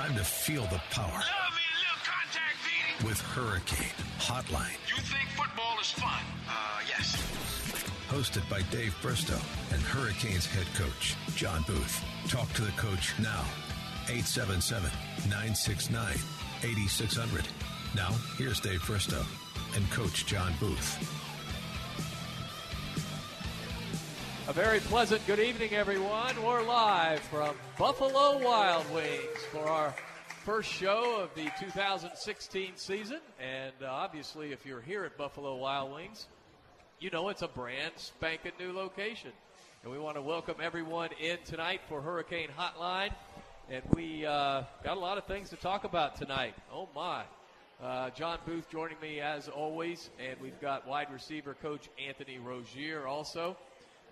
Time to feel the power. With Hurricane Hotline. You think football is fun? Uh, yes. Hosted by Dave Bristow and Hurricanes head coach, John Booth. Talk to the coach now. 877 969 8600. Now, here's Dave Bristow and Coach John Booth. A very pleasant good evening, everyone. We're live from Buffalo Wild Wings for our first show of the 2016 season. And uh, obviously, if you're here at Buffalo Wild Wings, you know it's a brand spanking new location. And we want to welcome everyone in tonight for Hurricane Hotline. And we uh, got a lot of things to talk about tonight. Oh, my. Uh, John Booth joining me as always. And we've got wide receiver coach Anthony Rozier also.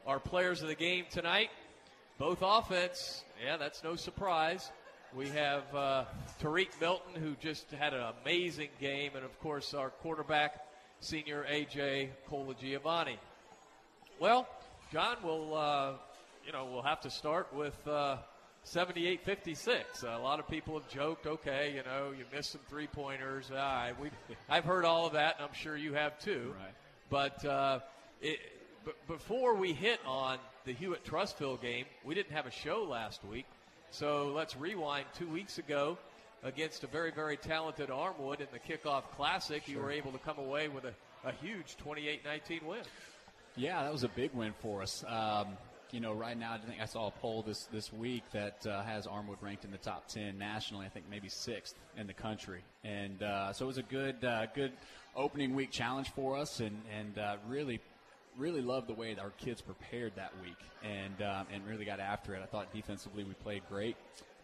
Our players of the game tonight, both offense. Yeah, that's no surprise. We have uh, Tariq Milton, who just had an amazing game, and of course our quarterback, senior AJ Colagiovanni. Well, John, will uh, you know we'll have to start with uh, 78-56. a lot of people have joked, okay, you know, you missed some three pointers. Uh, we, I've heard all of that, and I'm sure you have too. Right. But uh, it, b- before we hit on the Hewitt Trussville game, we didn't have a show last week. So let's rewind two weeks ago against a very, very talented Armwood in the kickoff classic. You were able to come away with a, a huge 28 19 win. Yeah, that was a big win for us. Um, you know, right now, I think I saw a poll this, this week that uh, has Armwood ranked in the top 10 nationally, I think maybe sixth in the country. And uh, so it was a good, uh, good opening week challenge for us and, and uh, really really loved the way our kids prepared that week and um, and really got after it. I thought defensively we played great.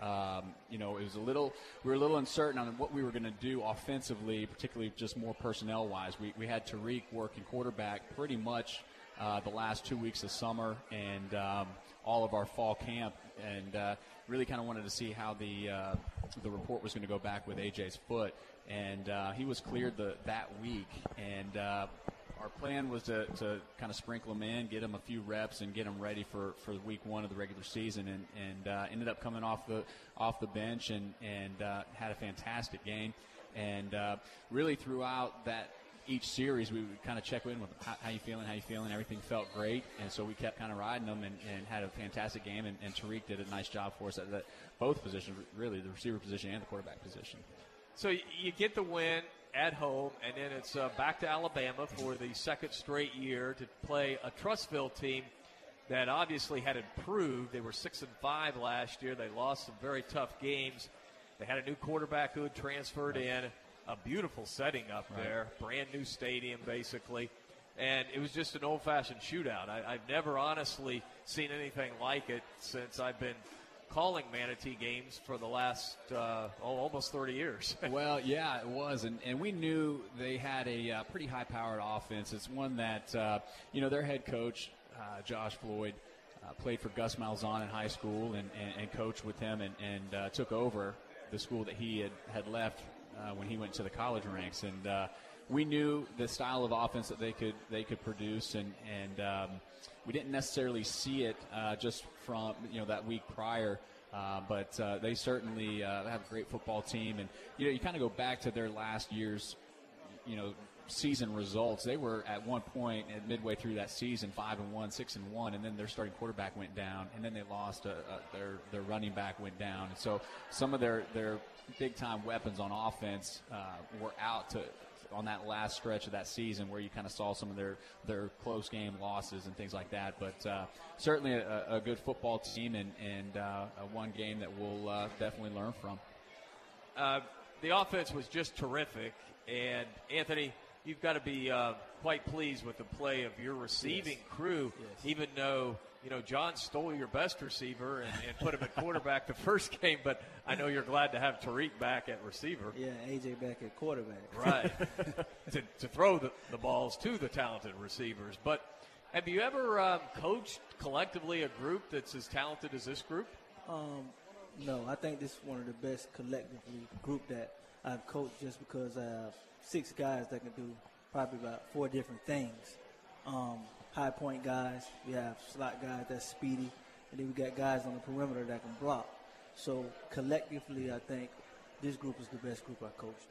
Um, you know, it was a little we were a little uncertain on what we were going to do offensively, particularly just more personnel wise. We we had Tariq working quarterback pretty much uh, the last two weeks of summer and um, all of our fall camp, and uh, really kind of wanted to see how the uh, the report was going to go back with AJ's foot. And uh, he was cleared the, that week, and uh, our plan was to, to kind of sprinkle them in, get them a few reps, and get them ready for, for week one of the regular season. And, and uh, ended up coming off the off the bench and and uh, had a fantastic game. And uh, really throughout that each series, we would kind of check in with them. How, how you feeling? How you feeling? Everything felt great, and so we kept kind of riding them and, and had a fantastic game. And, and Tariq did a nice job for us at the, both positions, really the receiver position and the quarterback position. So you get the win at home, and then it's uh, back to Alabama for the second straight year to play a Trussville team that obviously had improved. They were six and five last year. They lost some very tough games. They had a new quarterback who had transferred in. A beautiful setting up there, brand new stadium basically, and it was just an old-fashioned shootout. I, I've never honestly seen anything like it since I've been calling Manatee games for the last uh, oh, almost 30 years. well, yeah, it was, and, and we knew they had a uh, pretty high-powered offense. It's one that uh, you know their head coach uh, Josh Floyd uh, played for Gus Malzahn in high school and, and, and coached with him and, and uh, took over the school that he had, had left when he went to the college ranks. And we knew the style of offense that they could they could produce, and and um, we didn't necessarily see it uh, just from you know that week prior. Uh, but uh, they certainly uh, have a great football team, and you know you kind of go back to their last year's, you know, season results. They were at one point at midway through that season five and one, six and one, and then their starting quarterback went down, and then they lost. A, a, their their running back went down, and so some of their their big time weapons on offense uh, were out to on that last stretch of that season where you kind of saw some of their, their close game losses and things like that. But uh, certainly a, a, good football team and, and uh, one game that we'll uh, definitely learn from. Uh, the offense was just terrific. And Anthony, you've got to be uh, quite pleased with the play of your receiving Yes. crew, Yes. even though you know, John stole your best receiver and, and put him at quarterback the first game, but I know you're glad to have Tariq back at receiver. Yeah, AJ back at quarterback. Right. to, to throw the, the balls to the talented receivers. But have you ever um, coached collectively a group that's as talented as this group? Um, no, I think this is one of the best collectively group that I've coached just because I have six guys that can do probably about four different things. Um, high point guys, we have slot guys that's speedy, and then we got guys on the perimeter that can block. So collectively, I think this group is the best group I coached.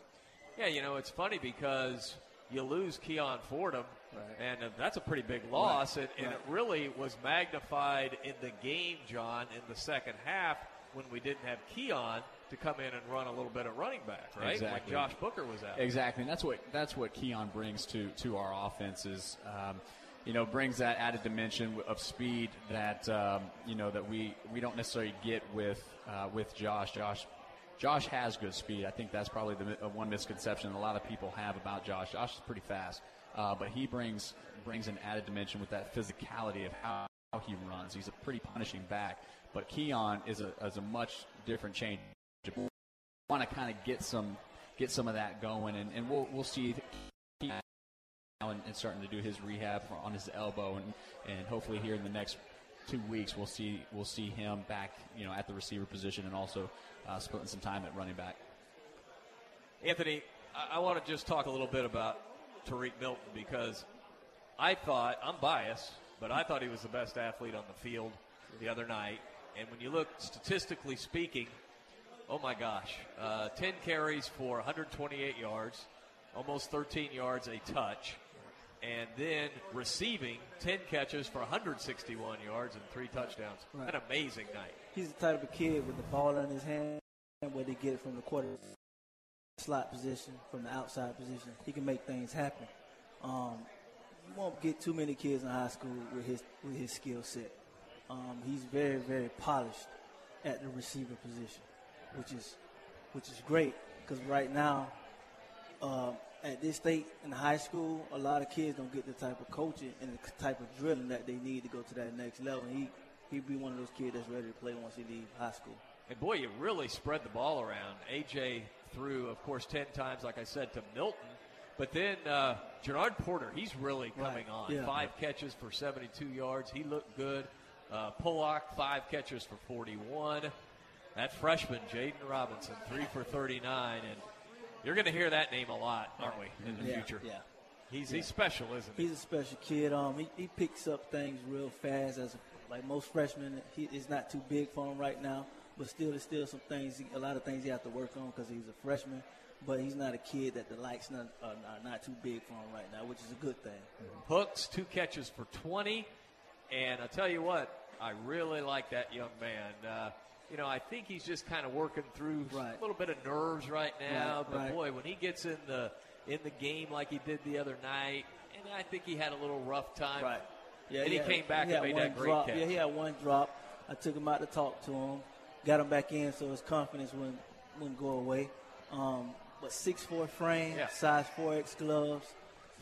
Yeah, you know, it's funny because you lose Keon Fordham, Right. and uh, that's a pretty big loss, Right. and, and Right. it really was magnified in the game, John, in the second half when we didn't have Keon to come in and run a little bit of running back, right? Exactly. When Josh Booker was out. Exactly, and that's what that's what Keon brings to to our offenses. Um, you know, brings that added dimension of speed that um, you know that we we don't necessarily get with uh, with Josh. Josh. Josh has good speed. I think that's probably the uh, one misconception a lot of people have about Josh. Josh is pretty fast, uh, but he brings brings an added dimension with that physicality of how, how he runs. He's a pretty punishing back, but Keon is a is a much different change want to kind of get some get some of that going, and, and we'll we'll see and, and starting to do his rehab on his elbow, and and hopefully here in the next two weeks we'll see we'll see him back, you know, at the receiver position and also uh, splitting some time at running back. Anthony, I, I want to just talk a little bit about Tariq Milton because I thought, I'm biased, but I thought he was the best athlete on the field the other night. And when you look statistically speaking, oh my gosh, uh, 10 carries for 128 yards, almost 13 yards a touch. And then receiving 10 catches for 161 yards and three touchdowns. Right. An amazing night. He's the type of kid with the ball in his hand, where they get it from the quarter slot position, from the outside position. He can make things happen. Um, you won't get too many kids in high school with his with his skill set. Um, he's very very polished at the receiver position, which is which is great because right now um, at this state in high school, a lot of kids don't get the type of coaching and the type of drilling that they need to go to that next level. He he'd be one of those kids that's ready to play once he leaves high school. And boy, you really spread the ball around. AJ threw, of course, 10 times, like I said, to Milton. But then uh, Gerard Porter, he's really coming Right. on. Yeah. Five catches for 72 yards. He looked good. Uh, Pollock, five catches for 41. That freshman, Jaden Robinson, three for 39. And you're going to hear that name a lot, aren't we, in the Yeah, future? yeah. He's, he's special, isn't he? He's a special kid. Um, he, he picks up things real fast. As a, like most freshmen, he is not too big for him right now. But still, there's still some things, a lot of things he has to work on because he's a freshman. But he's not a kid that the likes not, are, are not too big for him right now, which is a good thing. Hooks, two catches for 20. And I tell you what, I really like that young man. Uh, you know, I think he's just kind of working through Right. a little bit of nerves right now. Right, but right. boy, when he gets in the in the game like he did the other night, and I think he had a little rough time. Right. Yeah, And he had- came back and made that great drop. catch. Yeah, he had one drop. I took him out to talk to him, got him back in, so his confidence wouldn't wouldn't go away. Um, but six four frame, Yeah. size four X gloves.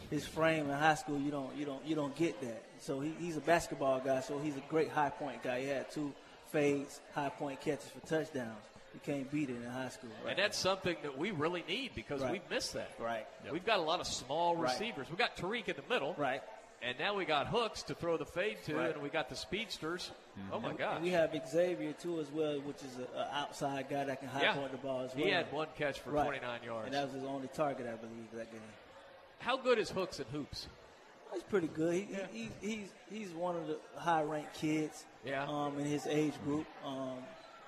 His frame in high school, you don't you don't you don't get that. So he, he's a basketball guy. So he's a great high point guy. He had two fades, high point catches for touchdowns. You can't beat it in high school. Right? And that's something that we really need because Right. we've missed that. Right. We've got a lot of small Right. receivers. We've got Tariq in the middle. right. And now we got Hooks to throw the fade to, Right. and we got the speedsters. Mm-hmm. Oh, my And gosh. we have Xavier too as well, which is an outside guy that can high Yeah. point the ball as well. He had one catch for Right. 29 yards. And that was his only target, I believe, that game. How good is Hooks and Hoops? He's pretty good. He, he, he, he's he's one of the high ranked kids. Yeah. Um, in his age group. Um,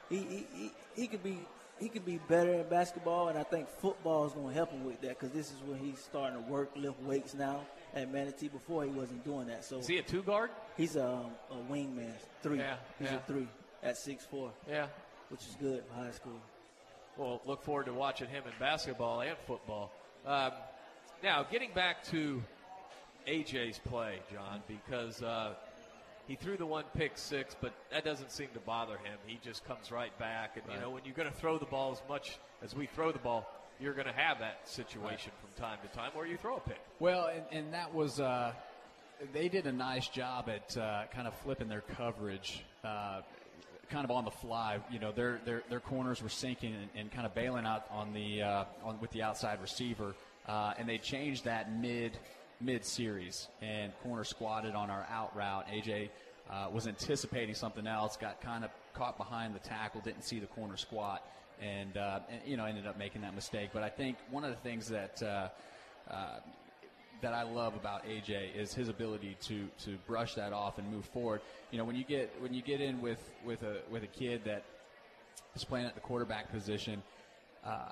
he, he, he, he could be he could be better in basketball, and I think football is going to help him with that because this is when he's starting to work, lift weights now at Manatee. Before he wasn't doing that, so Is he a two guard? he's a, um, a wingman, three. Yeah, he's yeah. a three at six four, Yeah. which is good for high school. Well, look forward to watching him in basketball and football. Um, now, getting back to AJ's play, John, because uh, he threw the one pick six, but that doesn't seem to bother him. He just comes right back. And, you know, when you're going to throw the ball as much as we throw the ball, you're going to have that situation from time to time where you throw a pick. Well, and, and that was uh, they did a nice job at uh, kind of flipping their coverage. Uh, kind of on the fly, you know, their their, their corners were sinking and, and kind of bailing out on the uh, on with the outside receiver, uh, and they changed that mid mid series and corner squatted on our out route. AJ uh, was anticipating something else, got kind of caught behind the tackle, didn't see the corner squat, and, uh, and you know ended up making that mistake. But I think one of the things that uh, uh, that I love about AJ is his ability to to brush that off and move forward. You know, when you get when you get in with with a with a kid that is playing at the quarterback position, uh,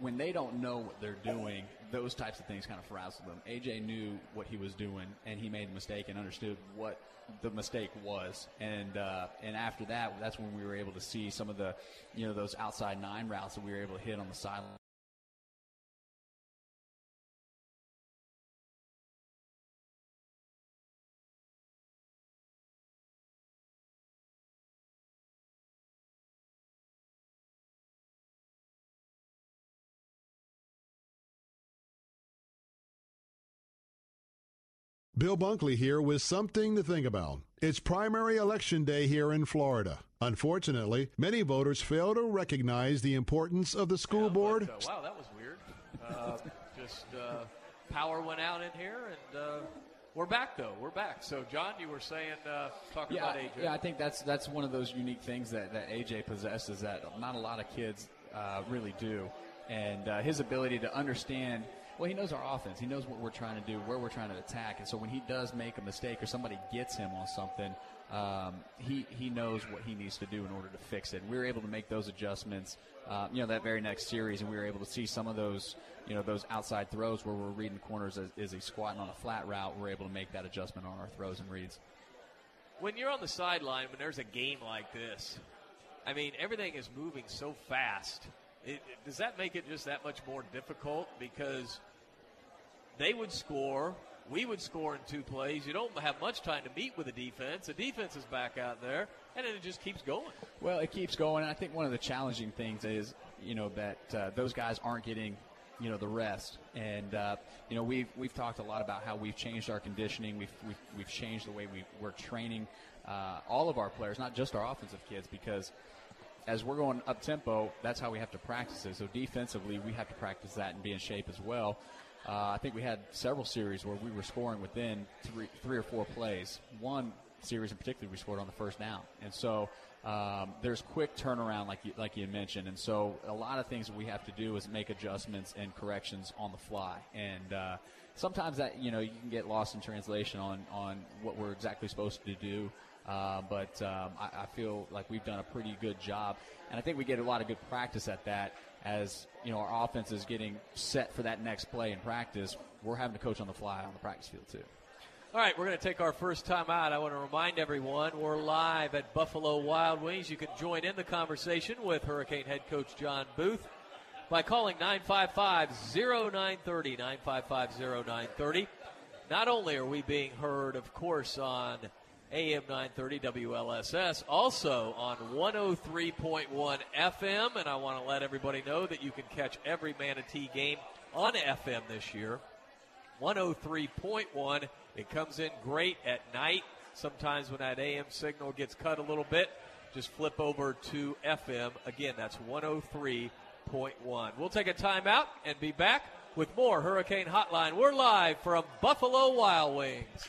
when they don't know what they're doing, those types of things kind of frazzle them. AJ knew what he was doing, and he made a mistake and understood what the mistake was. And uh, and after that, that's when we were able to see some of the, you know, those outside nine routes that we were able to hit on the sideline. Bill Bunkley here with something to think about. It's primary election day here in Florida. Unfortunately, many voters fail to recognize the importance of the school Yeah, board. but, uh, wow, that was weird. Uh, just uh, power went out in here, and uh, we're back though. We're back. So, John, you were saying uh, talking yeah, about AJ. Yeah, I think that's that's one of those unique things that, that AJ possesses that not a lot of kids uh, really do, and uh, his ability to understand. Well, he knows our offense. He knows what we're trying to do, where we're trying to attack, and so when he does make a mistake or somebody gets him on something, um, he he knows what he needs to do in order to fix it. And we were able to make those adjustments, uh, you know, that very next series, and we were able to see some of those, you know, those outside throws where we're reading corners as, as he's squatting on a flat route. We're able to make that adjustment on our throws and reads. when you're on the sideline, when there's a game like this, I mean, everything is moving so fast. It, it- does that make it just that much more difficult? Because they would score, we would score in two plays. You don't have much time to meet with the defense. The defense is back out there, and it just keeps going. Well, it keeps going. I think one of the challenging things is, you know, that uh, those guys aren't getting, you know, the rest. And uh, you know, we've we've talked a lot about how we've changed our conditioning. We've we've, we've changed the way we, we're training uh, all of our players, not just our offensive kids, because as we're going up tempo, that's how we have to practice it. So defensively, we have to practice that and be in shape as well. Uh, I think we had several series where we were scoring within three, three or four plays. One series in particular, we scored on the first down, and so um, there's quick turnaround, like you, like you mentioned. And so a lot of things we have to do is make adjustments and corrections on the fly. And uh, sometimes that you know you can get lost in translation on on what we're exactly supposed to do. Uh, but um, I, I feel like we've done a pretty good job, and I think we get a lot of good practice at that. As you know, our offense is getting set for that next play in practice. We're having to coach on the fly on the practice field too. All right, we're going to take our first time out. I want to remind everyone we're live at Buffalo Wild Wings. You can join in the conversation with Hurricane head coach John Booth by calling 955 0930. 955 0930. Not only are we being heard, of course, on AM 930 WLSS, also on 103.1 FM, and I want to let everybody know that you can catch every Manatee game on FM this year. 103.1. It comes in great at night. Sometimes when that AM signal gets cut a little bit, just flip over to FM. Again, that's 103.1. We'll take a timeout and be back with more Hurricane Hotline. We're live from Buffalo Wild Wings.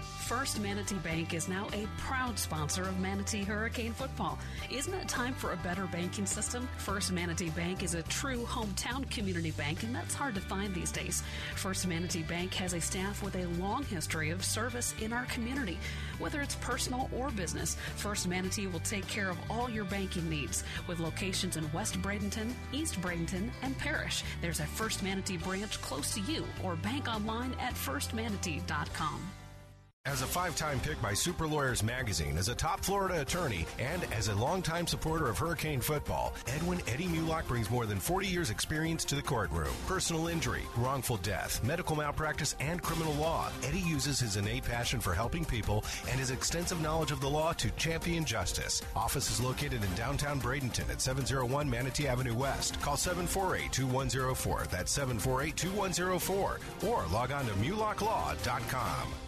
First Manatee Bank is now a proud sponsor of Manatee Hurricane football. Isn't it time for a better banking system? First Manatee Bank is a true hometown community bank, and that's hard to find these days. First Manatee Bank has a staff with a long history of service in our community. Whether it's personal or business, First Manatee will take care of all your banking needs with locations in West Bradenton, East Bradenton, and Parrish. There's a First Manatee branch close to you or bank online at firstmanatee.com. As a five time pick by Super Lawyers Magazine, as a top Florida attorney, and as a longtime supporter of Hurricane football, Edwin Eddie Mulock brings more than 40 years' experience to the courtroom. Personal injury, wrongful death, medical malpractice, and criminal law. Eddie uses his innate passion for helping people and his extensive knowledge of the law to champion justice. Office is located in downtown Bradenton at 701 Manatee Avenue West. Call 748 2104. That's 748 2104. Or log on to mulocklaw.com.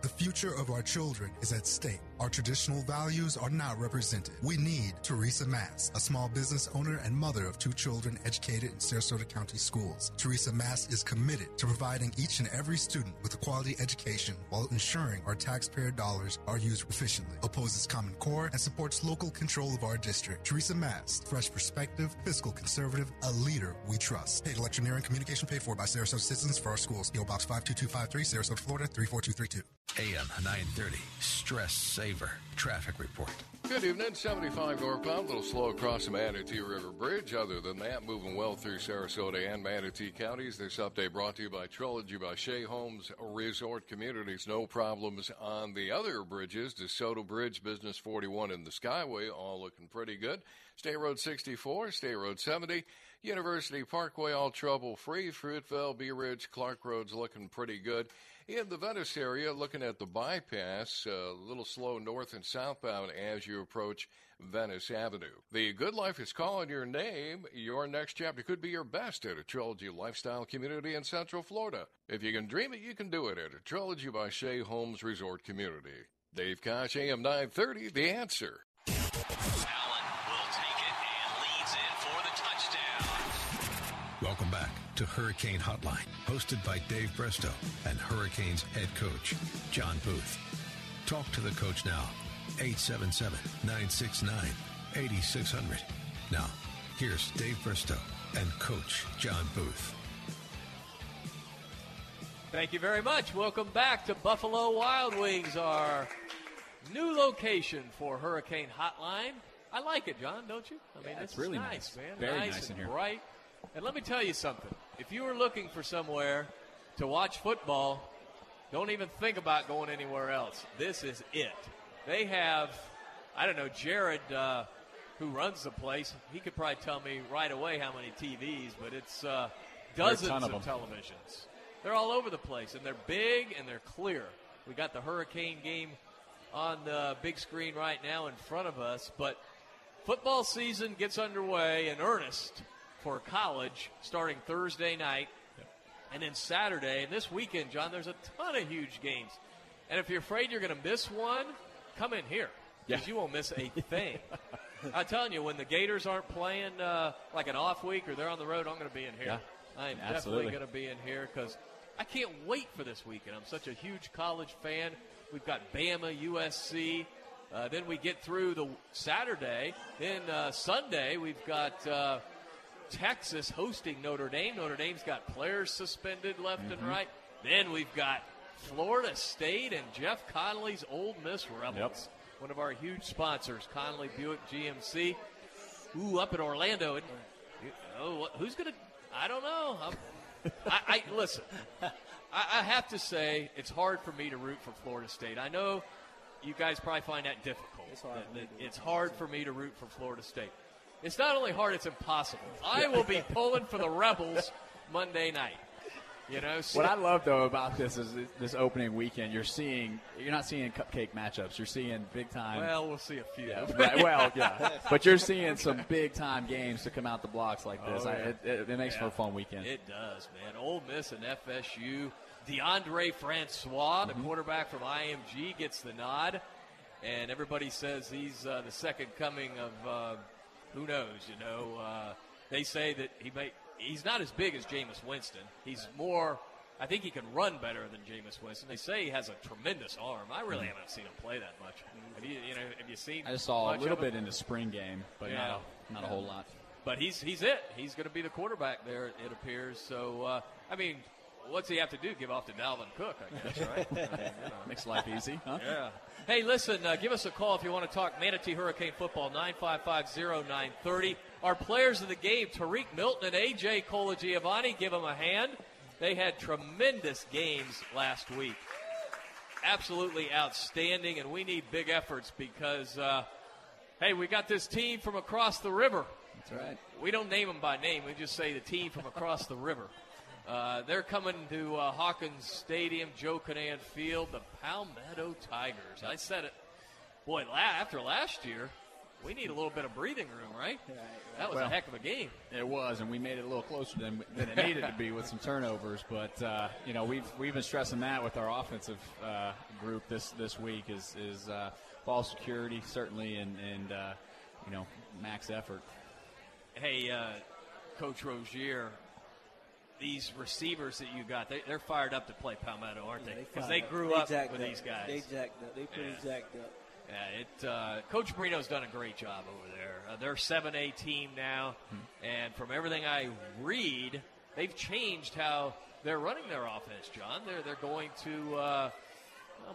The future of our children is at stake. Our traditional values are not represented. We need Teresa Mast, a small business owner and mother of two children educated in Sarasota County schools. Teresa Mast is committed to providing each and every student with a quality education while ensuring our taxpayer dollars are used efficiently, opposes Common Core, and supports local control of our district. Teresa Mast, fresh perspective, fiscal conservative, a leader we trust. Paid electioneering communication paid for by Sarasota citizens for our schools. PO Box 52253, Sarasota, Florida 34232. AM 930, Stress Saver, Traffic Report. Good evening. 75 northbound, a little slow across the Manatee River Bridge. Other than that, moving well through Sarasota and Manatee counties. This update brought to you by Trilogy by Shea Homes Resort Communities. No problems on the other bridges. DeSoto Bridge, Business 41, and the Skyway all looking pretty good. State Road 64, State Road 70, University Parkway all trouble free. Fruitvale, Bee Ridge, Clark Road's looking pretty good. In the Venice area, looking at the bypass, uh, a little slow north and southbound as you approach Venice Avenue. The Good Life is calling your name. Your next chapter could be your best at a Trilogy lifestyle community in Central Florida. If you can dream it, you can do it at a Trilogy by Shea Homes Resort Community. Dave Koch, AM 930, The Answer. To Hurricane Hotline, hosted by Dave Bristow and Hurricanes head coach, John Booth. Talk to the coach now, 877 969 8600. Now, here's Dave Bristow and coach John Booth. Thank you very much. Welcome back to Buffalo Wild Wings, our new location for Hurricane Hotline. I like it, John, don't you? I mean, Yeah, it's it's really nice, nice. man. Very nice, nice in and here. bright. And let me tell you something. If you were looking for somewhere to watch football, don't even think about going anywhere else. This is it. They have, I don't know, Jared, uh, who runs the place, he could probably tell me right away how many TVs, but it's uh, There are a dozens of, of televisions. They're all over the place, and they're big and they're clear. We got the Hurricane game on the big screen right now in front of us, but football season gets underway in earnest for college starting Thursday night. And then Saturday, and this weekend, John, there's a ton of huge games. And if you're afraid you're going to miss one, come in here because Yeah. you won't miss a thing. I'm telling you, when the Gators aren't playing uh, like an off week or they're on the road, I'm going to be in here. Yeah. I am Absolutely. definitely going to be in here because I can't wait for this weekend. I'm such a huge college fan. We've got Bama, USC. Uh, then we get through the Saturday. Then uh, Sunday, we've got uh, Texas hosting Notre Dame. Notre Dame's got players suspended left and Mhm. right. Then we've got Florida State and Jeff Conley's Ole Miss Rebels. One of our huge sponsors, Conley Buick GMC. Ooh, up in Orlando. And, oh, who's going to? I don't know. I'm, I, I listen. I, I have to say it's hard for me to root for Florida State. I know you guys probably find that difficult. It's hard. it's hard for me to root for Florida State. It's not only hard; it's impossible. I will be pulling for the Rebels Monday night. You know, What I love though about this is this opening weekend. You're seeing you're not seeing cupcake matchups. You're seeing big time. Well, we'll see a few. Yeah, right, well, yeah, but you're seeing some big time games to come out the blocks like this. Oh, I, it, it, it makes for a fun weekend. It does, man. Ole Miss and FSU. Deondre Francois, the quarterback from IMG, gets the nod, and everybody says he's uh, the second coming of uh, who knows. You know, uh, they say that he may. He's not as big as Jameis Winston. He's more. I think he can run better than Jameis Winston. They say he has a tremendous arm. I really Mhm. haven't seen him play that much. Have you? You know, have you seen? I just saw a little bit in the spring game, but Yeah. not a, not a whole lot. But he's he's it. He's going to be the quarterback there. It appears. So uh, I mean, what's he have to do? Give off to Dalvin Cook, I guess, right? I mean, you know. Makes life easy, huh? Yeah. Hey, listen, uh, give us a call if you want to talk Manatee Hurricane Football, 955-0930. Our players of the game, Tariq Milton and A.J. Colagiovanni, give them a hand. They had tremendous games last week. Absolutely outstanding, and we need big efforts because, uh, hey, we got this team from across the river. That's right. We don't name them by name. We just say the team from across the river. Uh, they're coming to uh, Hawkins Stadium, Joe Kinnan Field, the Palmetto Tigers. I said it. Boy, la- after last year, we need a little bit of breathing room, right? That was Well, a heck of a game. It was, and we made it a little closer than, than it needed to be with some turnovers. But uh, you know, we've we've been stressing that with our offensive uh, group this this week is is uh, ball security certainly, and and uh, you know max effort. Hey, uh, Coach Rozier, these receivers that you got, they, they're fired up to play Palmetto, aren't they? Because they fired grew They up with up. these guys. They jacked up. They pretty Yeah. jacked up. Yeah, it. Uh, Coach Marino's done a great job over there. Uh, they're seven A team now, and from everything I read, they've changed how they're running their offense. John, they're they're going to uh,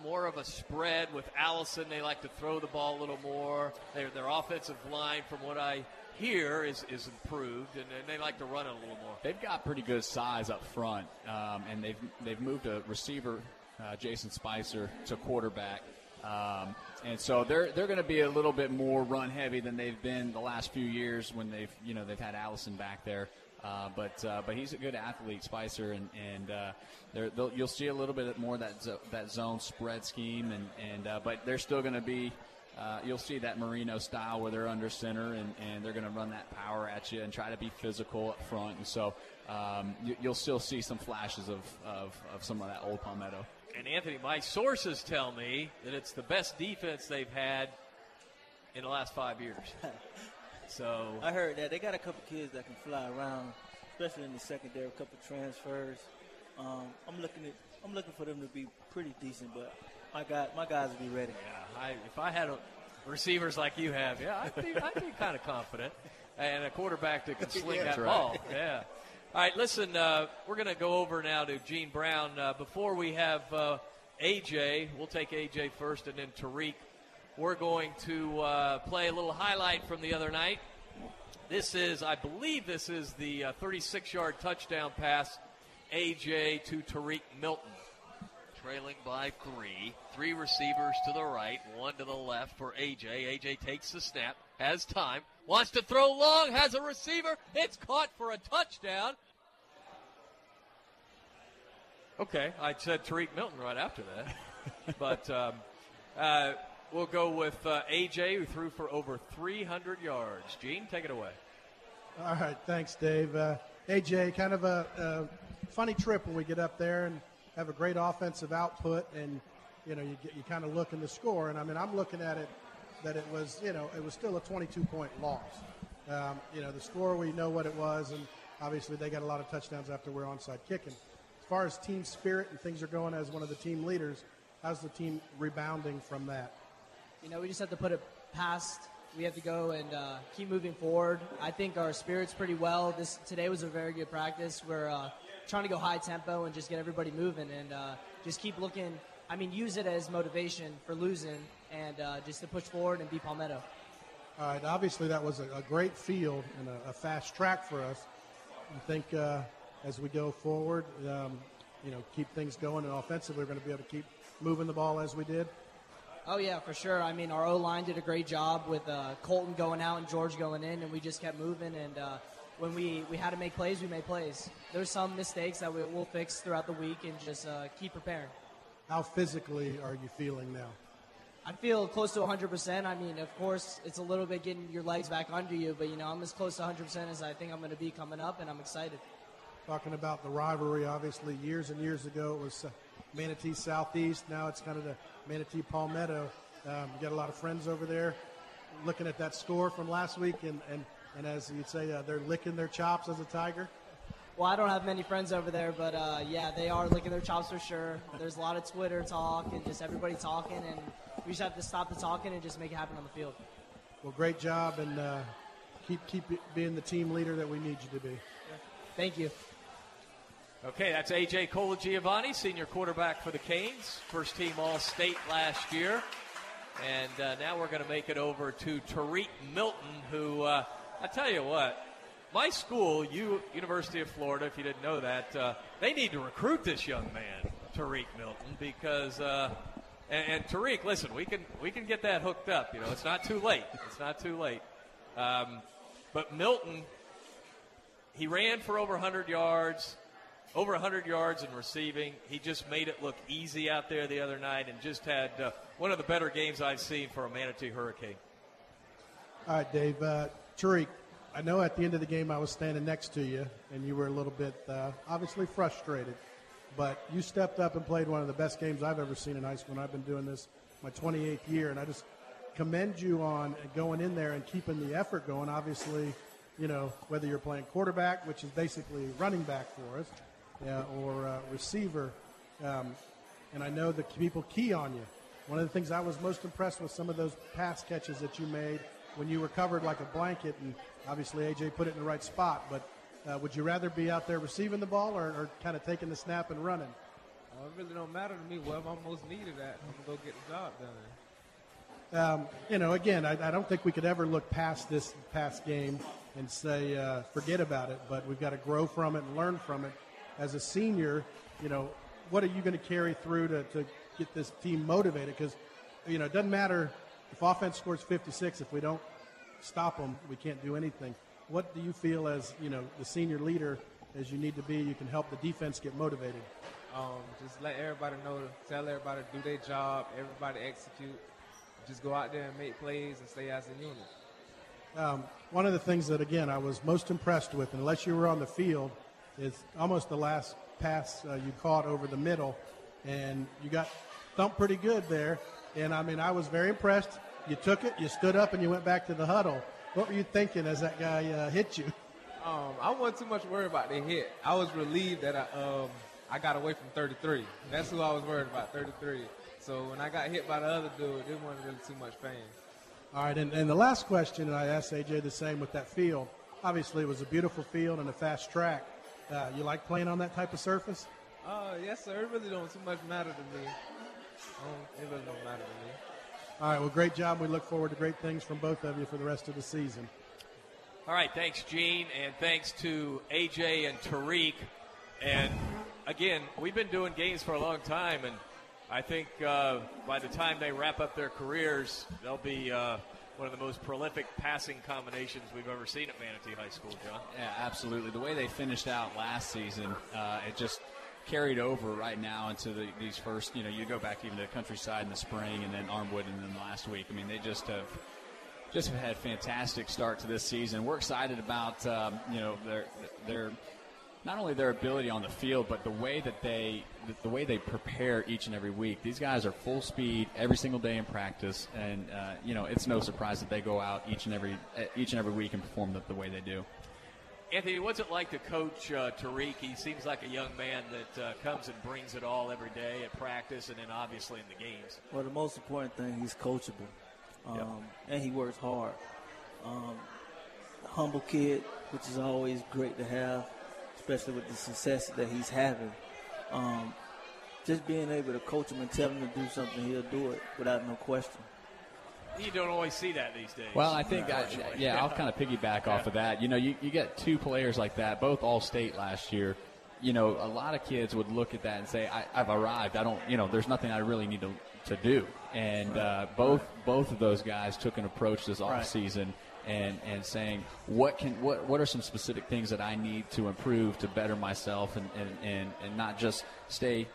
more of a spread with Allison. They like to throw the ball a little more. Their their offensive line, from what I hear, is is improved, and, and they like to run it a little more. They've got pretty good size up front, um, and they've they've moved a receiver, uh, Jason Spicer, to quarterback, um, and so they're they're going to be a little bit more run heavy than they've been the last few years when they've you know they've had Allison back there. Uh, but uh, but he's a good athlete, Spicer, and and uh, you'll see a little bit more that zo- that zone spread scheme, and and uh, but they're still going to be. Uh, you'll see that Marino style where they're under center and, and they're going to run that power at you and try to be physical up front. And so um, you, you'll still see some flashes of, of, of some of that old Palmetto. And Anthony, my sources tell me that it's the best defense they've had in the last five years. So I heard that they got a couple kids that can fly around, especially in the secondary. A couple transfers. Um, I'm looking at. I'm looking for them to be pretty decent, but my guy, my guys would be ready. Yeah, I, if I had a, receivers like you have, yeah, I'd be, I'd be kind of confident, and a quarterback that can sling Yeah, that right. ball. Yeah. All right, listen, uh, we're going to go over now to Gene Brown. Uh, before we have uh, AJ, we'll take AJ first, and then Tariq. We're going to uh, play a little highlight from the other night. This is, I believe, this is the 36-yard touchdown pass, AJ to Tariq Milton trailing by three. Three receivers to the right, one to the left for AJ. AJ takes the snap, has time, wants to throw long, has a receiver. It's caught for a touchdown. Okay, I said Tariq Milton right after that. but um, uh, we'll go with uh, AJ, who threw for over 300 yards. Gene, take it away. All right, thanks, Dave. Uh, AJ, kind of a, uh funny trip when we get up there and have a great offensive output, and you know you you kind of look in the score, and I mean I'm looking at it that it was you know it was still a 22 point loss. Um, you know the score we know what it was, and obviously they got a lot of touchdowns after we're onside kicking. As far as team spirit and things are going, as one of the team leaders, how's the team rebounding from that? You know, we just have to put it past. We have to go and uh, keep moving forward. I think our spirit's pretty well. This today was a very good practice. We're uh, trying to go high tempo and just get everybody moving and uh, just keep looking. I mean, use it as motivation for losing and uh, just to push forward and be Palmetto. All right. Obviously, that was a, a great field and a, a, fast track for us. I think uh, as we go forward, um, you know, keep things going and offensively, we're going to be able to keep moving the ball as we did. Oh yeah, for sure. I mean, our O line did a great job with uh, Colton going out and George going in, and we just kept moving. And uh, when we, we had to make plays, we made plays. There's some mistakes that we, will fix throughout the week and just uh, keep preparing. How physically are you feeling now? I feel close to 100%. I mean, of course, it's a little bit getting your legs back under you, but you know, I'm as close to 100% as I think I'm going to be coming up, and I'm excited. Talking about the rivalry, obviously, years and years ago it was uh, Manatee Southeast. Now it's kind of the Manatee Palmetto. Um, you got a lot of friends over there. Looking at that score from last week, and, and, and as you'd say, uh, they're licking their chops as a Tiger. Well, I don't have many friends over there, but uh, yeah, they are licking their chops for sure. There's a lot of Twitter talk and just everybody talking, and we just have to stop the talking and just make it happen on the field. Well, great job, and uh, keep keep being the team leader that we need you to be. Thank you. Okay, that's AJ Colagiovanni, senior quarterback for the Canes, first team All State last year. And uh, now we're going to make it over to Tariq Milton, who, uh, I tell you what, my school, U- University of Florida, if you didn't know that, uh, they need to recruit this young man, Tariq Milton, because. Uh, and, and, Tariq, listen, we can we can get that hooked up. You know, it's not too late. It's not too late. Um, but Milton, he ran for over 100 yards, over 100 yards in receiving. He just made it look easy out there the other night, and just had uh, one of the better games I've seen for a Manatee Hurricane. All right, Dave. Uh, Tariq, I know at the end of the game I was standing next to you, and you were a little bit uh, obviously frustrated. But you stepped up and played one of the best games I've ever seen in high school, and I've been doing this my 28th year, and I just commend you on going in there and keeping the effort going. Obviously, you know, whether you're playing quarterback, which is basically running back for us, uh, or uh, receiver, um, and I know the people key on you. One of the things I was most impressed with some of those pass catches that you made when you were covered like a blanket, and obviously AJ put it in the right spot, but uh, would you rather be out there receiving the ball or, or kind of taking the snap and running? Well, it really don't matter to me. Wherever I'm most needed at, I'm gonna go get the job done. Um, you know, again, I, I, don't think we could ever look past this past game and say uh, forget about it. But we've got to grow from it and learn from it. As a senior, you know, what are you going to carry through to, to get this team motivated? Because you know, it doesn't matter if offense scores 56 if we don't stop them, we can't do anything what do you feel as you know the senior leader as you need to be? You can help the defense get motivated. Um, just let everybody know, tell everybody to do their job, everybody execute. Just go out there and make plays and stay as a unit. Um, one of the things that again I was most impressed with, unless you were on the field, is almost the last pass uh, you caught over the middle, and you got thumped pretty good there. And I mean, I was very impressed. You took it, you stood up, and you went back to the huddle. What were you thinking as that guy uh, hit you? Um, I wasn't too much worried about the hit. I was relieved that I um, I got away from 33. That's who I was worried about, 33. So when I got hit by the other dude, it wasn't really too much pain. All right, and, and the last question, and I asked AJ the same with that field. Obviously, it was a beautiful field and a fast track. Uh, you like playing on that type of surface? Uh, yes, sir. It really don't too much matter to me. Um, it really don't matter to me. All right, well, great job. We look forward to great things from both of you for the rest of the season. All right, thanks, Gene, and thanks to AJ and Tariq. And again, we've been doing games for a long time, and I think uh, by the time they wrap up their careers, they'll be uh, one of the most prolific passing combinations we've ever seen at Manatee High School, John. Yeah, absolutely. The way they finished out last season, uh, it just – carried over right now into the, these first, you know, you go back even to the countryside in the spring and then Armwood and then last week. I mean, they just have just have had fantastic start to this season. We're excited about, um, you know, their, their not only their ability on the field, but the way that they the, way they prepare each and every week. These guys are full speed every single day in practice, and uh, you know it's no surprise that they go out each and every each and every week and perform the, the way they do. Anthony, what's it like to coach uh, Tariq? He seems like a young man that uh, comes and brings it all every day at practice and then obviously in the games. Well, the most important thing, he's coachable, um, yep. and he works hard. Um, humble kid, which is always great to have, especially with the success that he's having. Um, just being able to coach him and tell him to do something, he'll do it without no question. You don't always see that these days. Well, I think, I, yeah, I'll kind of piggyback off of that. You know, you, you get two players like that, both all state last year. You know, a lot of kids would look at that and say, I, have arrived. I don't, you know, there's nothing I really need to, to do. And uh, both both of those guys took an approach this off season and and saying what can what what are some specific things that I need to improve to better myself and and, and, and not just stay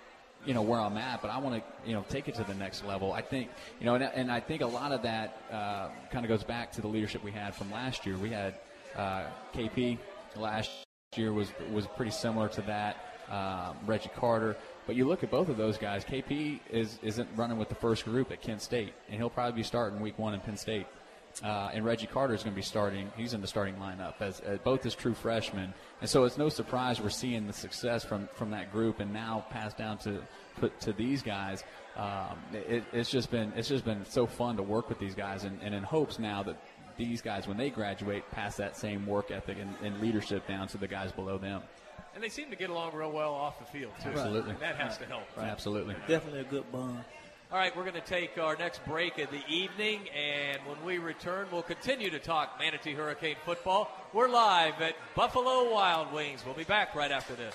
you know where I'm at, but I want to you know take it to the next level. I think you know, and, and I think a lot of that uh, kind of goes back to the leadership we had from last year. We had uh, KP last year was was pretty similar to that. Um, Reggie Carter, but you look at both of those guys. KP is isn't running with the first group at Kent State, and he'll probably be starting week one in Penn State. Uh, and Reggie Carter is going to be starting. He's in the starting lineup as, as, both as true freshmen, and so it's no surprise we're seeing the success from from that group, and now passed down to put to these guys. Um, it, it's just been it's just been so fun to work with these guys, and, and in hopes now that these guys, when they graduate, pass that same work ethic and, and leadership down to the guys below them. And they seem to get along real well off the field too. Absolutely, and that has to help. Right? Absolutely, definitely a good bond. All right, we're going to take our next break of the evening, and when we return, we'll continue to talk Manatee Hurricane football. We're live at Buffalo Wild Wings. We'll be back right after this.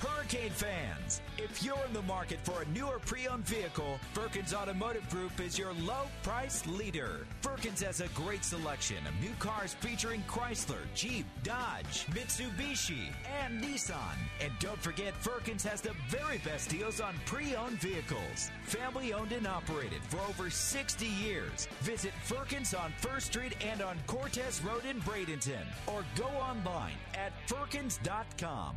Hurricane fans, if you're in the market for a newer pre-owned vehicle, Firkins Automotive Group is your low price leader. Firkins has a great selection of new cars featuring Chrysler, Jeep, Dodge, Mitsubishi, and Nissan. And don't forget, Firkins has the very best deals on pre-owned vehicles. Family owned and operated for over 60 years. Visit Firkins on First Street and on Cortez Road in Bradenton, or go online at firkins.com.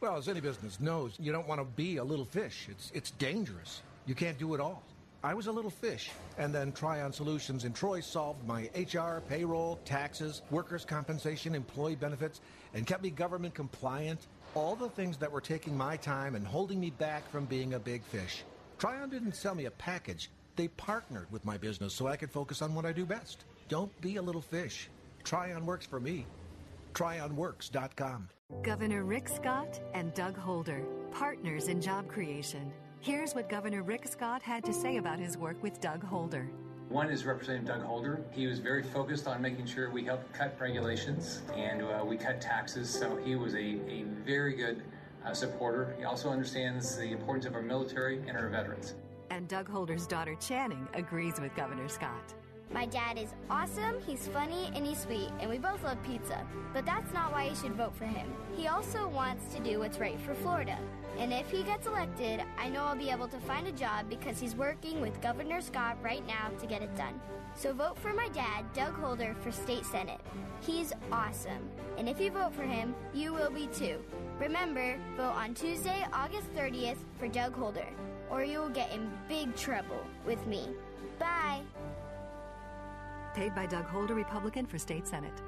Well, as any business knows, you don't want to be a little fish. It's, it's dangerous. You can't do it all. I was a little fish, and then Trion Solutions in Troy solved my HR, payroll, taxes, workers' compensation, employee benefits, and kept me government compliant. All the things that were taking my time and holding me back from being a big fish. Trion didn't sell me a package. They partnered with my business so I could focus on what I do best. Don't be a little fish. Trion works for me. TrionWorks.com. Governor Rick Scott and Doug Holder, partners in job creation. Here's what Governor Rick Scott had to say about his work with Doug Holder. One is Representative Doug Holder. He was very focused on making sure we helped cut regulations and uh, we cut taxes, so he was a, a very good uh, supporter. He also understands the importance of our military and our veterans. And Doug Holder's daughter Channing agrees with Governor Scott. My dad is awesome, he's funny, and he's sweet, and we both love pizza. But that's not why you should vote for him. He also wants to do what's right for Florida. And if he gets elected, I know I'll be able to find a job because he's working with Governor Scott right now to get it done. So vote for my dad, Doug Holder, for state senate. He's awesome. And if you vote for him, you will be too. Remember, vote on Tuesday, August 30th for Doug Holder, or you will get in big trouble with me. Bye. Paid by Doug Holder, Republican for State Senate.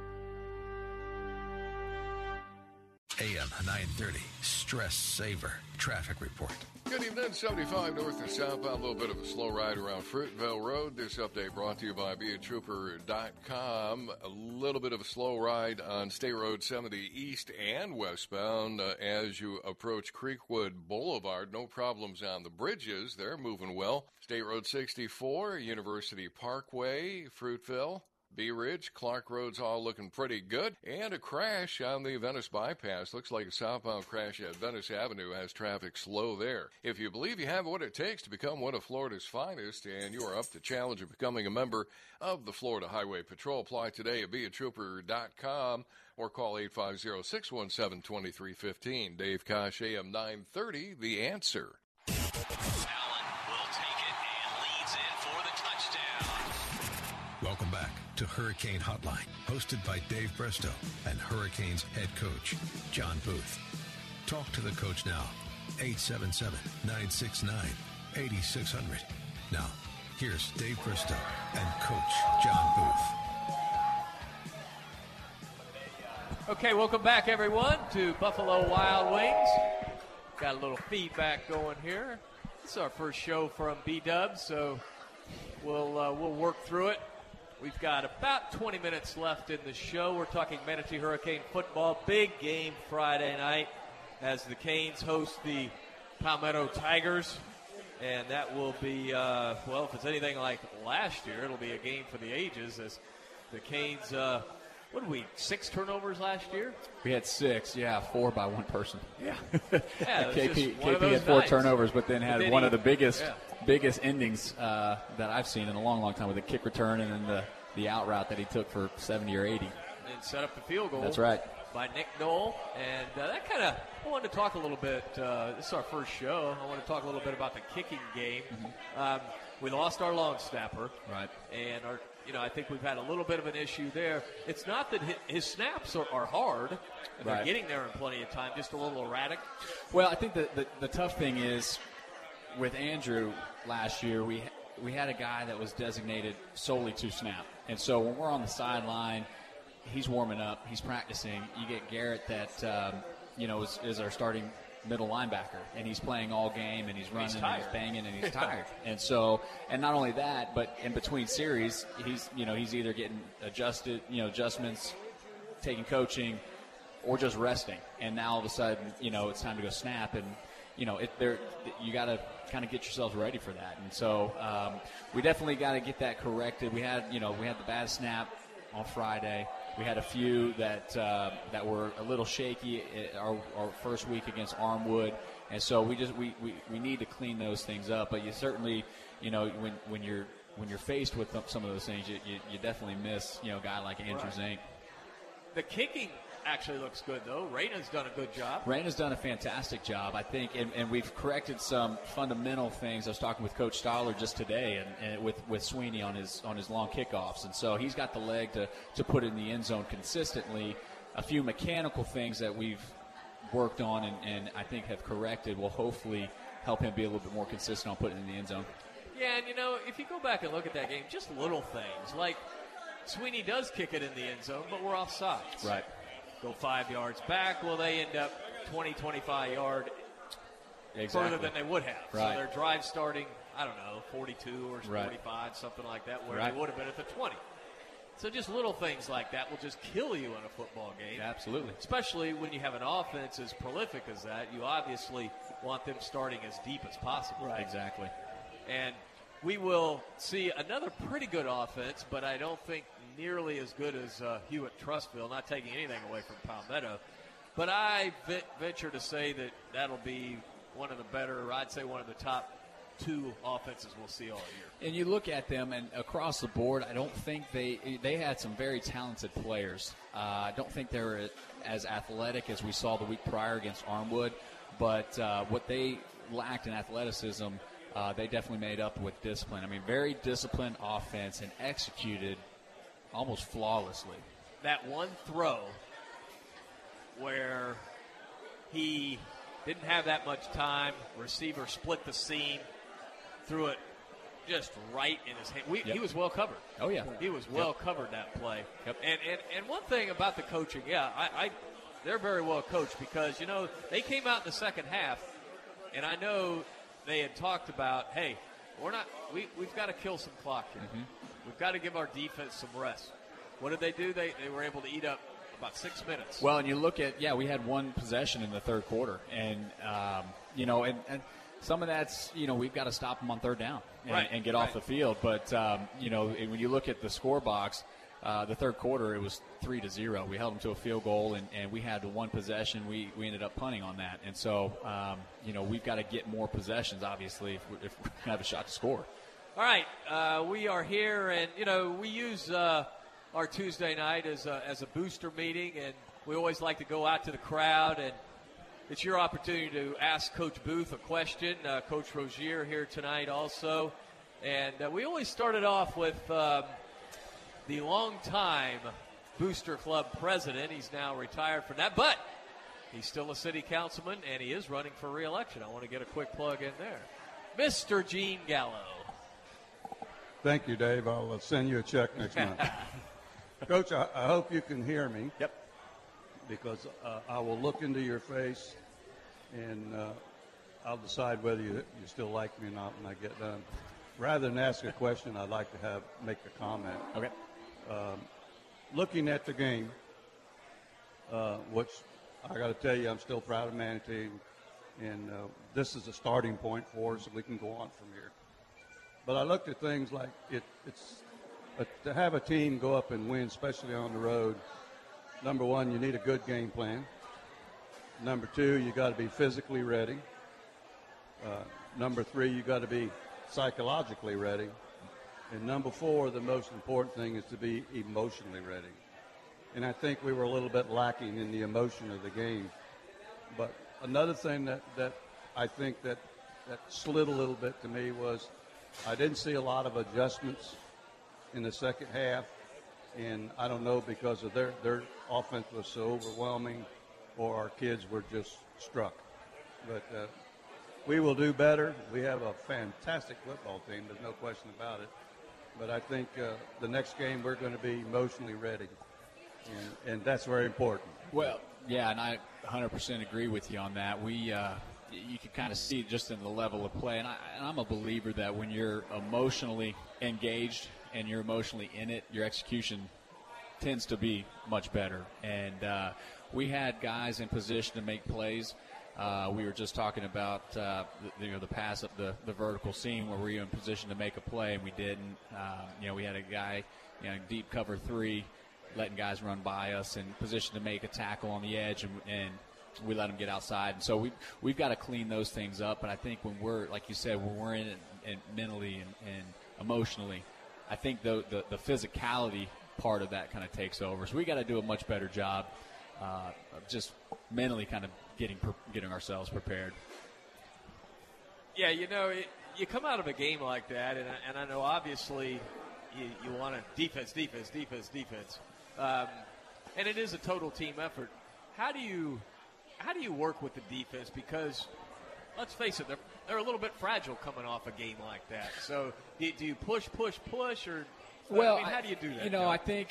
AM 930, Stress Saver, Traffic Report. Good evening, 75 north and southbound. A little bit of a slow ride around Fruitville Road. This update brought to you by BeATrooper.com. A little bit of a slow ride on State Road 70 east and westbound uh, as you approach Creekwood Boulevard. No problems on the bridges. They're moving well. State Road 64, University Parkway, Fruitville. Bee Ridge, Clark Road's all looking pretty good. And a crash on the Venice bypass. Looks like a southbound crash at Venice Avenue has traffic slow there. If you believe you have what it takes to become one of Florida's finest and you are up to challenge of becoming a member of the Florida Highway Patrol, apply today at beatrooper.com or call 850-617-2315. Dave Kosh, AM 930, The Answer. To Hurricane Hotline, hosted by Dave Bristow and Hurricanes head coach, John Booth. Talk to the coach now, 877 969 8600. Now, here's Dave Bristow and Coach John Booth. Okay, welcome back, everyone, to Buffalo Wild Wings. Got a little feedback going here. Is our first show from B Dub, so we'll uh, we'll work through it. We've got about 20 minutes left in the show. We're talking Manatee Hurricane football. Big game Friday night as the Canes host the Palmetto Tigers. And that will be, uh, well, if it's anything like last year, it'll be a game for the ages as the Canes, uh, what did we, six turnovers last year? We had six, yeah, four by one person. Yeah. yeah KP, KP had four nights. turnovers, but then had But then one he- of the biggest yeah. Biggest endings uh, that I've seen in a long, long time with a kick return and then the, the out route that he took for 70 or 80. and set up the field goal. That's right. By Nick Knoll, and uh, that kind of I wanted to talk a little bit. Uh, this is our first show. I want to talk a little bit about the kicking game. Um, we lost our long snapper, right? And our, you know, I think we've had a little bit of an issue there. It's not that his, his snaps are, are hard; they're getting there in plenty of time. Just a little erratic. Well, I think the, the, the tough thing is with Andrew last year, we we had a guy that was designated solely to snap, and so when we're on the sideline, he's warming up, he's practicing. You get Garrett that um, you know is, is our starting middle linebacker, and he's playing all game, and he's running, and he's banging, and he's tired. And so, and not only that, but in between series, he's you know he's either getting adjusted, you know, adjustments, taking coaching, or just resting. And now all of a sudden, you know, it's time to go snap, and you know, it, there you got to kind of get yourselves ready for that. And so um, we definitely got to get that corrected. We had, you know, we had the bad snap on Friday. We had a few that uh, that were a little shaky uh, our, our first week against Armwood, and so we just we, we, we need to clean those things up. But you certainly, you know, when when you're when you're faced with some of those things, you, you, you definitely miss, you know, a guy like Andrew Right. Zink. The kicking actually looks good though. Raina's done a good job. Rain has done a fantastic job, I think, and, and we've corrected some fundamental things. I was talking with Coach Stoller just today, and, and with with Sweeney on his on his long kickoffs, and so he's got the leg to to put in the end zone consistently. A few mechanical things that we've worked on and, and I think have corrected will hopefully help him be a little bit more consistent on putting in the end zone. Yeah, and you know, if you go back and look at that game, just little things like Sweeney does kick it in the end zone, but we're offsides. Right. Go five yards back. Well, they end up 20, 25 yard Exactly. further than they would have. Right. So their drive starting, I don't know, 42 or Right. 45, something like that, where Right. they would have been at the 20. So just little things like that will just kill you in a football game. Absolutely. Especially when you have an offense as prolific as that, you obviously want them starting as deep as possible. Right. Exactly. And we will see another pretty good offense, but I don't think nearly as good as uh, Hewitt Trussville, not taking anything away from Palmetto. But I venture to say that that'll be one of the better, I'd say one of the top two offenses we'll see all year. And you look at them, and across the board, I don't think they they had some very talented players. Uh, I don't think they were as athletic as we saw the week prior against Armwood, but uh, what they lacked in athleticism, uh, they definitely made up with discipline. I mean, very disciplined offense and executed almost flawlessly. That one throw where he didn't have that much time, receiver split the seam, threw it just right in his hand. We, Yep. He was well covered. Oh, yeah. he was well Yep. covered that play. Yep. And, and and one thing about the coaching, yeah, I, I they're very well coached because you know they came out in the second half, and I know they had talked about, hey, we're not we we've got to kill some clock here. Mm-hmm. We've got to give our defense some rest. What did they do? They they were able to eat up about six minutes. Well, and you look at yeah, we had one possession in the third quarter, and um, you know, and, and some of that's you know we've got to stop them on third down and, Right, and get off right. the field. But um, you know, when you look at the score box, uh, the third quarter it was three to zero. We held them to a field goal, and, and we had the one possession. We we ended up punting on that, and so um, you know we've got to get more possessions. Obviously, if we're, if we're gonna have a shot to score. All right, uh, we are here, and you know we use uh, our Tuesday night as a, as a booster meeting, and we always like to go out to the crowd, and it's your opportunity to ask Coach Booth a question. Uh, Coach Rozier here tonight also, and uh, we always started off with um, the longtime Booster Club president. He's now retired from that, but he's still a city councilman, and he is running for reelection. I want to get a quick plug in there, Mr. Gene Gallo. Thank you, Dave. I'll uh, send you a check next month. Coach, I, I hope you can hear me. Yep. Because uh, I will look into your face and uh, I'll decide whether you, you still like me or not when I get done. Rather than ask a question, I'd like to have make a comment. Okay. Um, looking at the game, uh, which I got to tell you, I'm still proud of Manatee, and uh, this is a starting point for us, and we can go on from here. But I looked at things like it, it's uh, to have a team go up and win, especially on the road. Number one, you need a good game plan. Number two, you got to be physically ready. Uh, number three, you got to be psychologically ready. And number four, the most important thing is to be emotionally ready. And I think we were a little bit lacking in the emotion of the game. But another thing that, that I think that, that slid a little bit to me was I didn't see a lot of adjustments in the second half. And I don't know because of their, their offense was so overwhelming or our kids were just struck. But uh, we will do better. We have a fantastic football team. There's no question about it. But I think uh, the next game we're going to be emotionally ready, and, and that's very important. Well, yeah, and I 100% agree with you on that. We, uh, you can kind of see just in the level of play, and, I, I'm a believer that when you're emotionally engaged and you're emotionally in it, your execution tends to be much better. And uh, we had guys in position to make plays. Uh, we were just talking about uh, the, you know the pass up the, the vertical seam where we were in position to make a play and we didn't. Um, you know we had a guy you know deep cover three, letting guys run by us and position to make a tackle on the edge and, and we let them get outside. And so we we've got to clean those things up. But I think when we're like you said when we're in it and mentally and, and emotionally, I think the, the the physicality part of that kind of takes over. So we got to do a much better job uh, of just mentally kind of getting getting ourselves prepared. Yeah, you know, it, you come out of a game like that, and, I- and I know obviously you, you want to defense, defense, defense, defense, um, and it is a total team effort. How do you how do you work with the defense? Because let's face it, they're they're a little bit fragile coming off a game like that. So do, do you push, push, push, or Well, I mean, how do you do that? You know, Joe? I think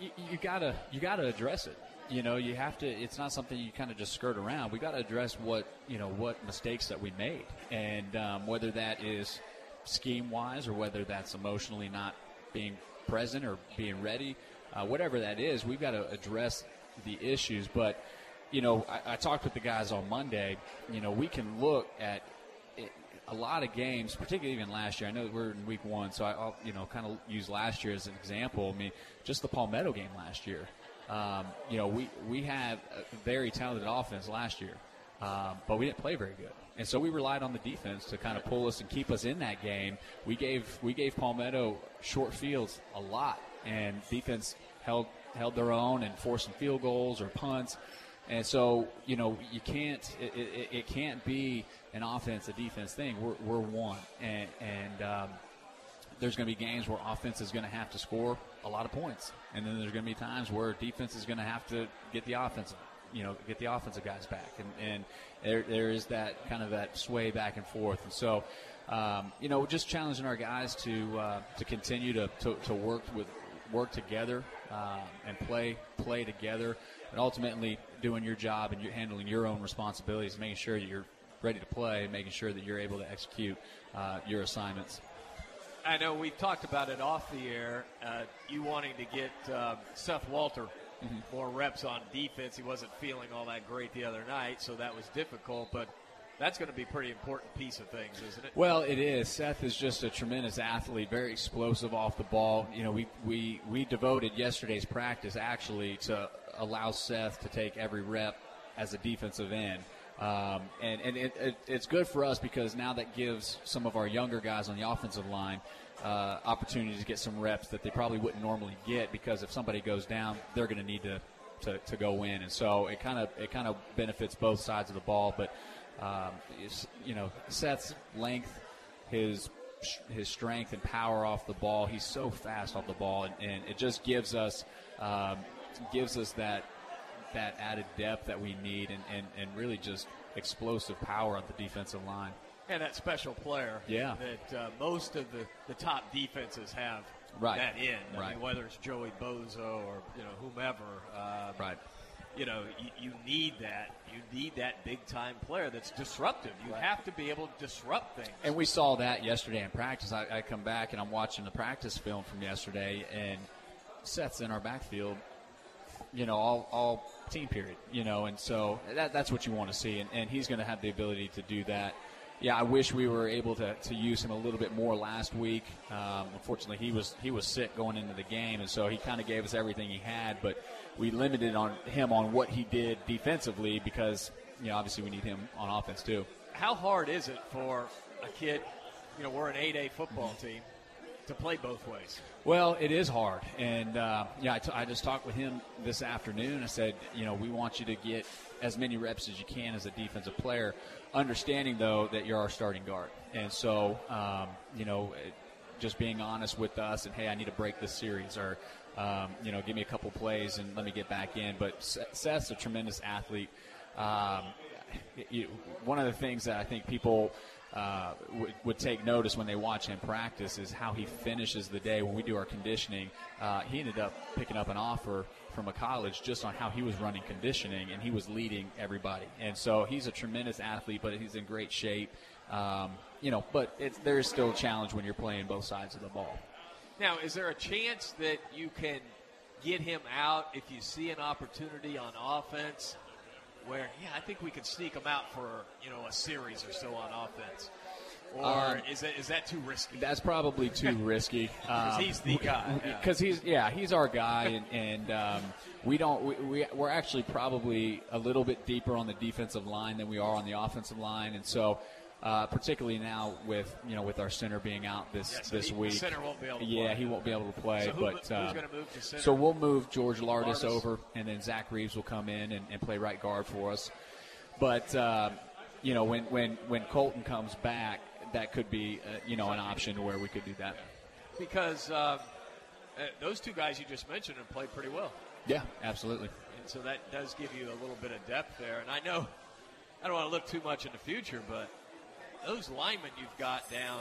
you, you gotta you gotta address it. You know, you have to. It's not something you kind of just skirt around. We got to address what you know what mistakes that we made, and um, whether that is scheme wise or whether that's emotionally not being present or being ready, uh, whatever that is, we've got to address the issues. But you know, I, I talked with the guys on Monday. You know, we can look at it, a lot of games, particularly even last year. I know we're in week one, so I, I'll you know kind of use last year as an example. I mean, just the Palmetto game last year. Um, you know, we we had a very talented offense last year. um, but we didn't play very good. And so we relied on the defense to kind of pull us and keep us in that game. We gave we gave Palmetto short fields a lot, and defense held held their own and forced some field goals or punts. And so, you know, you can't, it, it, it can't be an offense, a defense thing. We're, we're one. And, and um, there's going to be games where offense is going to have to score a lot of points. And then there's going to be times where defense is going to have to get the offensive, you know, get the offensive guys back. And, and there, there is that kind of that sway back and forth. And so, um, you know, just challenging our guys to, uh, to continue to, to, to work with, work together uh, and play play together, and ultimately doing your job and you're handling your own responsibilities, making sure that you're ready to play, making sure that you're able to execute uh, your assignments. I know we've talked about it off the air. Uh, you wanting to get uh, Seth Walter mm-hmm. more reps on defense. He wasn't feeling all that great the other night, so that was difficult. But that's going to be a pretty important piece of things, isn't it? Well, it is. Seth is just a tremendous athlete, very explosive off the ball. You know, we we we devoted yesterday's practice actually to allow Seth to take every rep as a defensive end. Um, and and it, it, it's good for us because now that gives some of our younger guys on the offensive line uh, opportunities to get some reps that they probably wouldn't normally get because if somebody goes down, they're going to need to to, to go in, and so it kind of it kind of benefits both sides of the ball. But um, you know, Seth's length, his his strength and power off the ball. He's so fast off the ball, and, and it just gives us um, gives us that that added depth that we need, and, and, and really just explosive power on the defensive line. And that special player, yeah, that uh, most of the, the top defenses have right. that in. I right. mean, whether it's Joey Bosa or you know whomever, um, right you know, you, you, need that. You need that big time player that's disruptive. You right. have to be able to disrupt things. And we saw that yesterday in practice. I, I, come back and I'm watching the practice film from yesterday, and Seth's in our backfield, you know, all, all team period, you know, and so that, that's what you want to see. And, and he's going to have the ability to do that yeah, I wish we were able to, to use him a little bit more last week. Um, unfortunately, he was he was sick going into the game, and so he kind of gave us everything he had. But we limited on him on what he did defensively because you know obviously we need him on offense too. How hard is it for a kid? You know, we're an 8A football team to play both ways. Well, it is hard, and uh, yeah, I, t- I just talked with him this afternoon. I said, you know, we want you to get as many reps as you can as a defensive player understanding though that you're our starting guard, and so um, you know, just being honest with us and hey, I need to break this series or um, you know, give me a couple plays and let me get back in. But Seth's a tremendous athlete. Um, one of the things that I think people uh, would, take notice when they watch him practice is how he finishes the day. When we do our conditioning, uh, he ended up picking up an offer from a college just on how he was running conditioning, and he was leading everybody. And so he's a tremendous athlete, but he's in great shape. Um, you know, but there is still a challenge when you're playing both sides of the ball. Now, is there a chance that you can get him out if you see an opportunity on offense? Where, yeah, I think we could sneak him out for you know a series or so on offense. Or um, is that is that too risky? That's probably too risky. Because um, he's the guy. Because yeah. he's yeah he's our guy, and, and um, we don't we, we we're actually probably a little bit deeper on the defensive line than we are on the offensive line, and so. Uh, particularly now with you know with our center being out this yeah, so this week. center won't be able to yeah, play. he won't be able to play. So who, but going to move to center? So we'll move George Lardis, Lardis, over, and then Zach Reeves will come in and, and play right guard for us. But uh, you know when when when Colton comes back, that could be uh, you know an option where we could do that. Because uh, uh, those two guys you just mentioned have played pretty well. Yeah, absolutely. And so that does give you a little bit of depth there. And I know I don't want to look too much in the future, but those linemen you've got down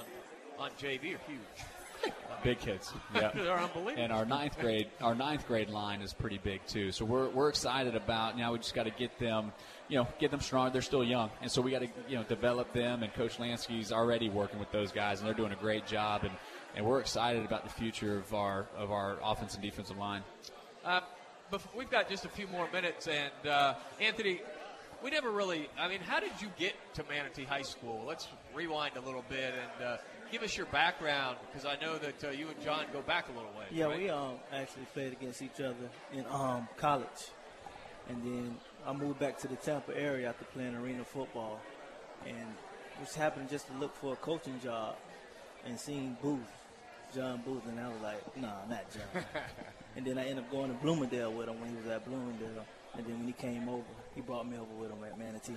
on JV are huge. Big kids, yeah, they're unbelievable. And our ninth grade, our ninth grade line is pretty big too. So we're we're excited about now. We just got to get them you know, get them strong. They're still young, and so we got to you know develop them. And Coach Lansky's already working with those guys, and they're doing a great job. And, and we're excited about the future of our of our offense and defensive line. Um, we've got just a few more minutes, and uh, Anthony, we never really. I mean, how did you get to Manatee High School? Let's rewind a little bit and uh, give us your background, because I know that uh, you and John go back a little way. Yeah, right? we um, actually played against each other in um, college, and then I moved back to the Tampa area after playing arena football, and was happening just to look for a coaching job, and seeing Booth, John Booth, and I was like, nah, not John. and then I ended up going to Bloomingdale with him when he was at Bloomingdale, and then when he came over, he brought me over with him at Manatee.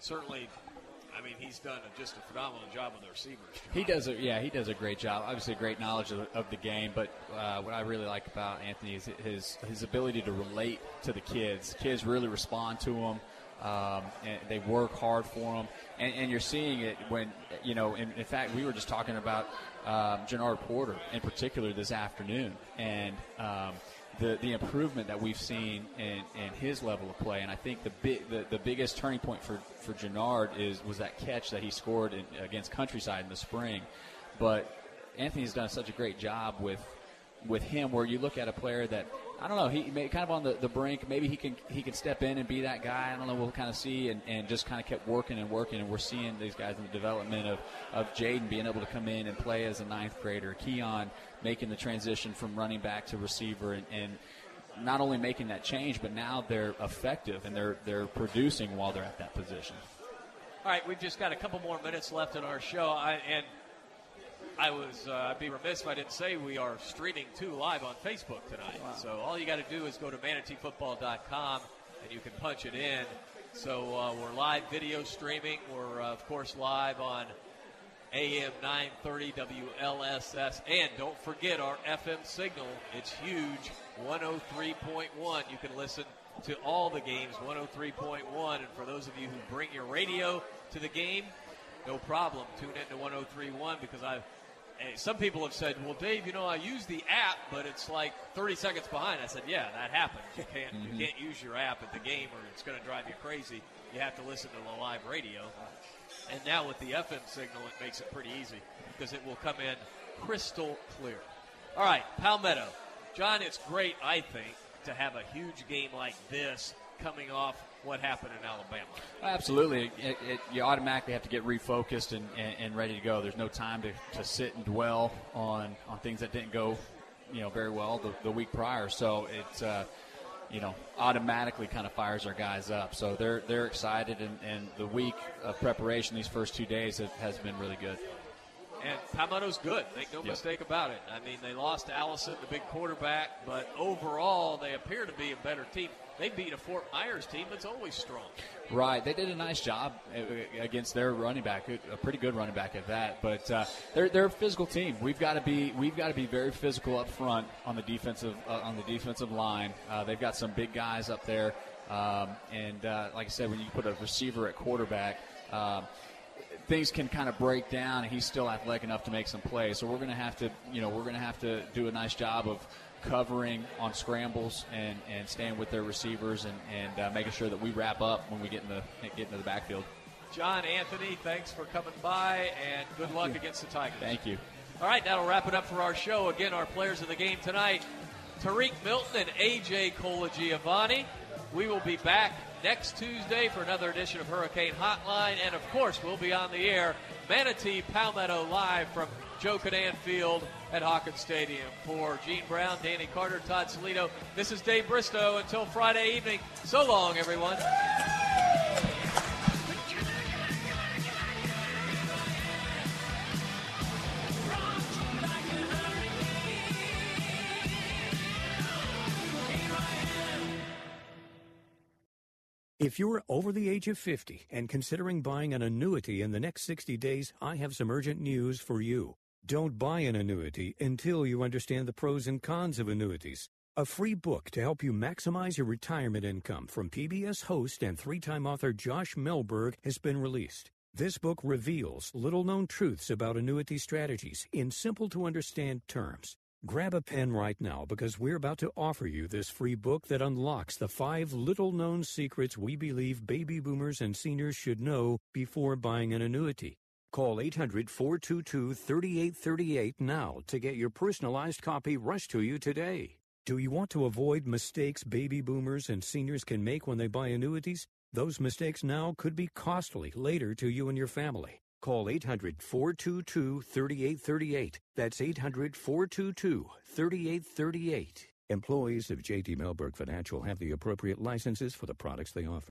Certainly, I mean, he's done just a phenomenal job with the receivers. He does a yeah, he does a great job. Obviously, great knowledge of, of the game. But uh, what I really like about Anthony is his his ability to relate to the kids. Kids really respond to him. Um, and they work hard for him, and, and, you're seeing it when you know. In, in fact, we were just talking about um, Jernard Porter in particular this afternoon, and um, the the improvement that we've seen in, in his level of play. And I think the big the, the biggest turning point for for Jernard is was that catch that he scored in, against Countryside in the spring. But Anthony's done such a great job with with him, where you look at a player that I don't know. He may, kind of on the, the brink. Maybe he can he can step in and be that guy. I don't know. We'll kind of see, and, and just kind of kept working and working. And we're seeing these guys in the development of of Jaden being able to come in and play as a ninth grader. Keon making the transition from running back to receiver, and, and not only making that change, but now they're effective and they're they're producing while they're at that position. All right, we've just got a couple more minutes left in our show, I, and I was uh, I'd be remiss if I didn't say we are streaming two live on Facebook tonight. Wow. So all you got to do is go to manateefootball.com and you can punch it in. So uh, we're live video streaming. We're uh, of course live on AM 930 WLSS, and don't forget our FM signal. It's huge, 103.1. You can listen to all the games, 103.1. And for those of you who bring your radio to the game, no problem. Tune in to 103.1 because I've Hey, some people have said, "Well, Dave, you know, I use the app, but it's like 30 seconds behind." I said, "Yeah, that happens. You can't mm-hmm. you can't use your app at the game, or it's going to drive you crazy. You have to listen to the live radio." And now with the FM signal, it makes it pretty easy because it will come in crystal clear. All right, Palmetto, John, it's great, I think, to have a huge game like this coming off what happened in Alabama. Absolutely. It, it, you automatically have to get refocused and, and, and, ready to go. There's no time to, to sit and dwell on, on things that didn't go you know very well the, the week prior. So it's uh, you know automatically kind of fires our guys up. So they're they're excited, and, and the week of preparation, these first two days, has been really good. And Palmetto's good. Make no yep. mistake about it. I mean, they lost Allison, the big quarterback, but overall, they appear to be a better team. They beat a Fort Myers team that's always strong. Right. They did a nice job uh, against their running back, a pretty good running back at that. But uh, they're they're a physical team. We've got to be we've got to be very physical up front on the defensive uh, on the defensive line. Uh, they've got some big guys up there, um, and uh, like I said, when you put a receiver at quarterback. Um, things can kind of break down, and he's still athletic enough to make some plays. So we're going to have to, you know, we're going to have to do a nice job of covering on scrambles and, and staying with their receivers and, and uh, making sure that we wrap up when we get in the get into the backfield. John Anthony, thanks for coming by, and good Thank luck you. against the Tigers. Thank you. All right, that'll wrap it up for our show. Again, our players of the game tonight, Tariq Milton and AJ Colagiovanni. We will be back next Tuesday for another edition of Hurricane Hotline. And of course, we'll be on the air, Manatee Palmetto Live from Joe Kinnan Field at Hawkins Stadium. For Gene Brown, Danny Carter, Todd Salito, this is Dave Bristow. Until Friday evening, so long, everyone. If you're over the age of 50 and considering buying an annuity in the next 60 days, I have some urgent news for you. Don't buy an annuity until you understand the pros and cons of annuities. A free book to help you maximize your retirement income from PBS host and three time author Josh Melberg has been released. This book reveals little known truths about annuity strategies in simple to understand terms. Grab a pen right now because we're about to offer you this free book that unlocks the five little known secrets we believe baby boomers and seniors should know before buying an annuity. Call 800 422 3838 now to get your personalized copy rushed to you today. Do you want to avoid mistakes baby boomers and seniors can make when they buy annuities? Those mistakes now could be costly later to you and your family. Call 800 422 3838. That's 800 422 3838. Employees of JD Melberg Financial have the appropriate licenses for the products they offer.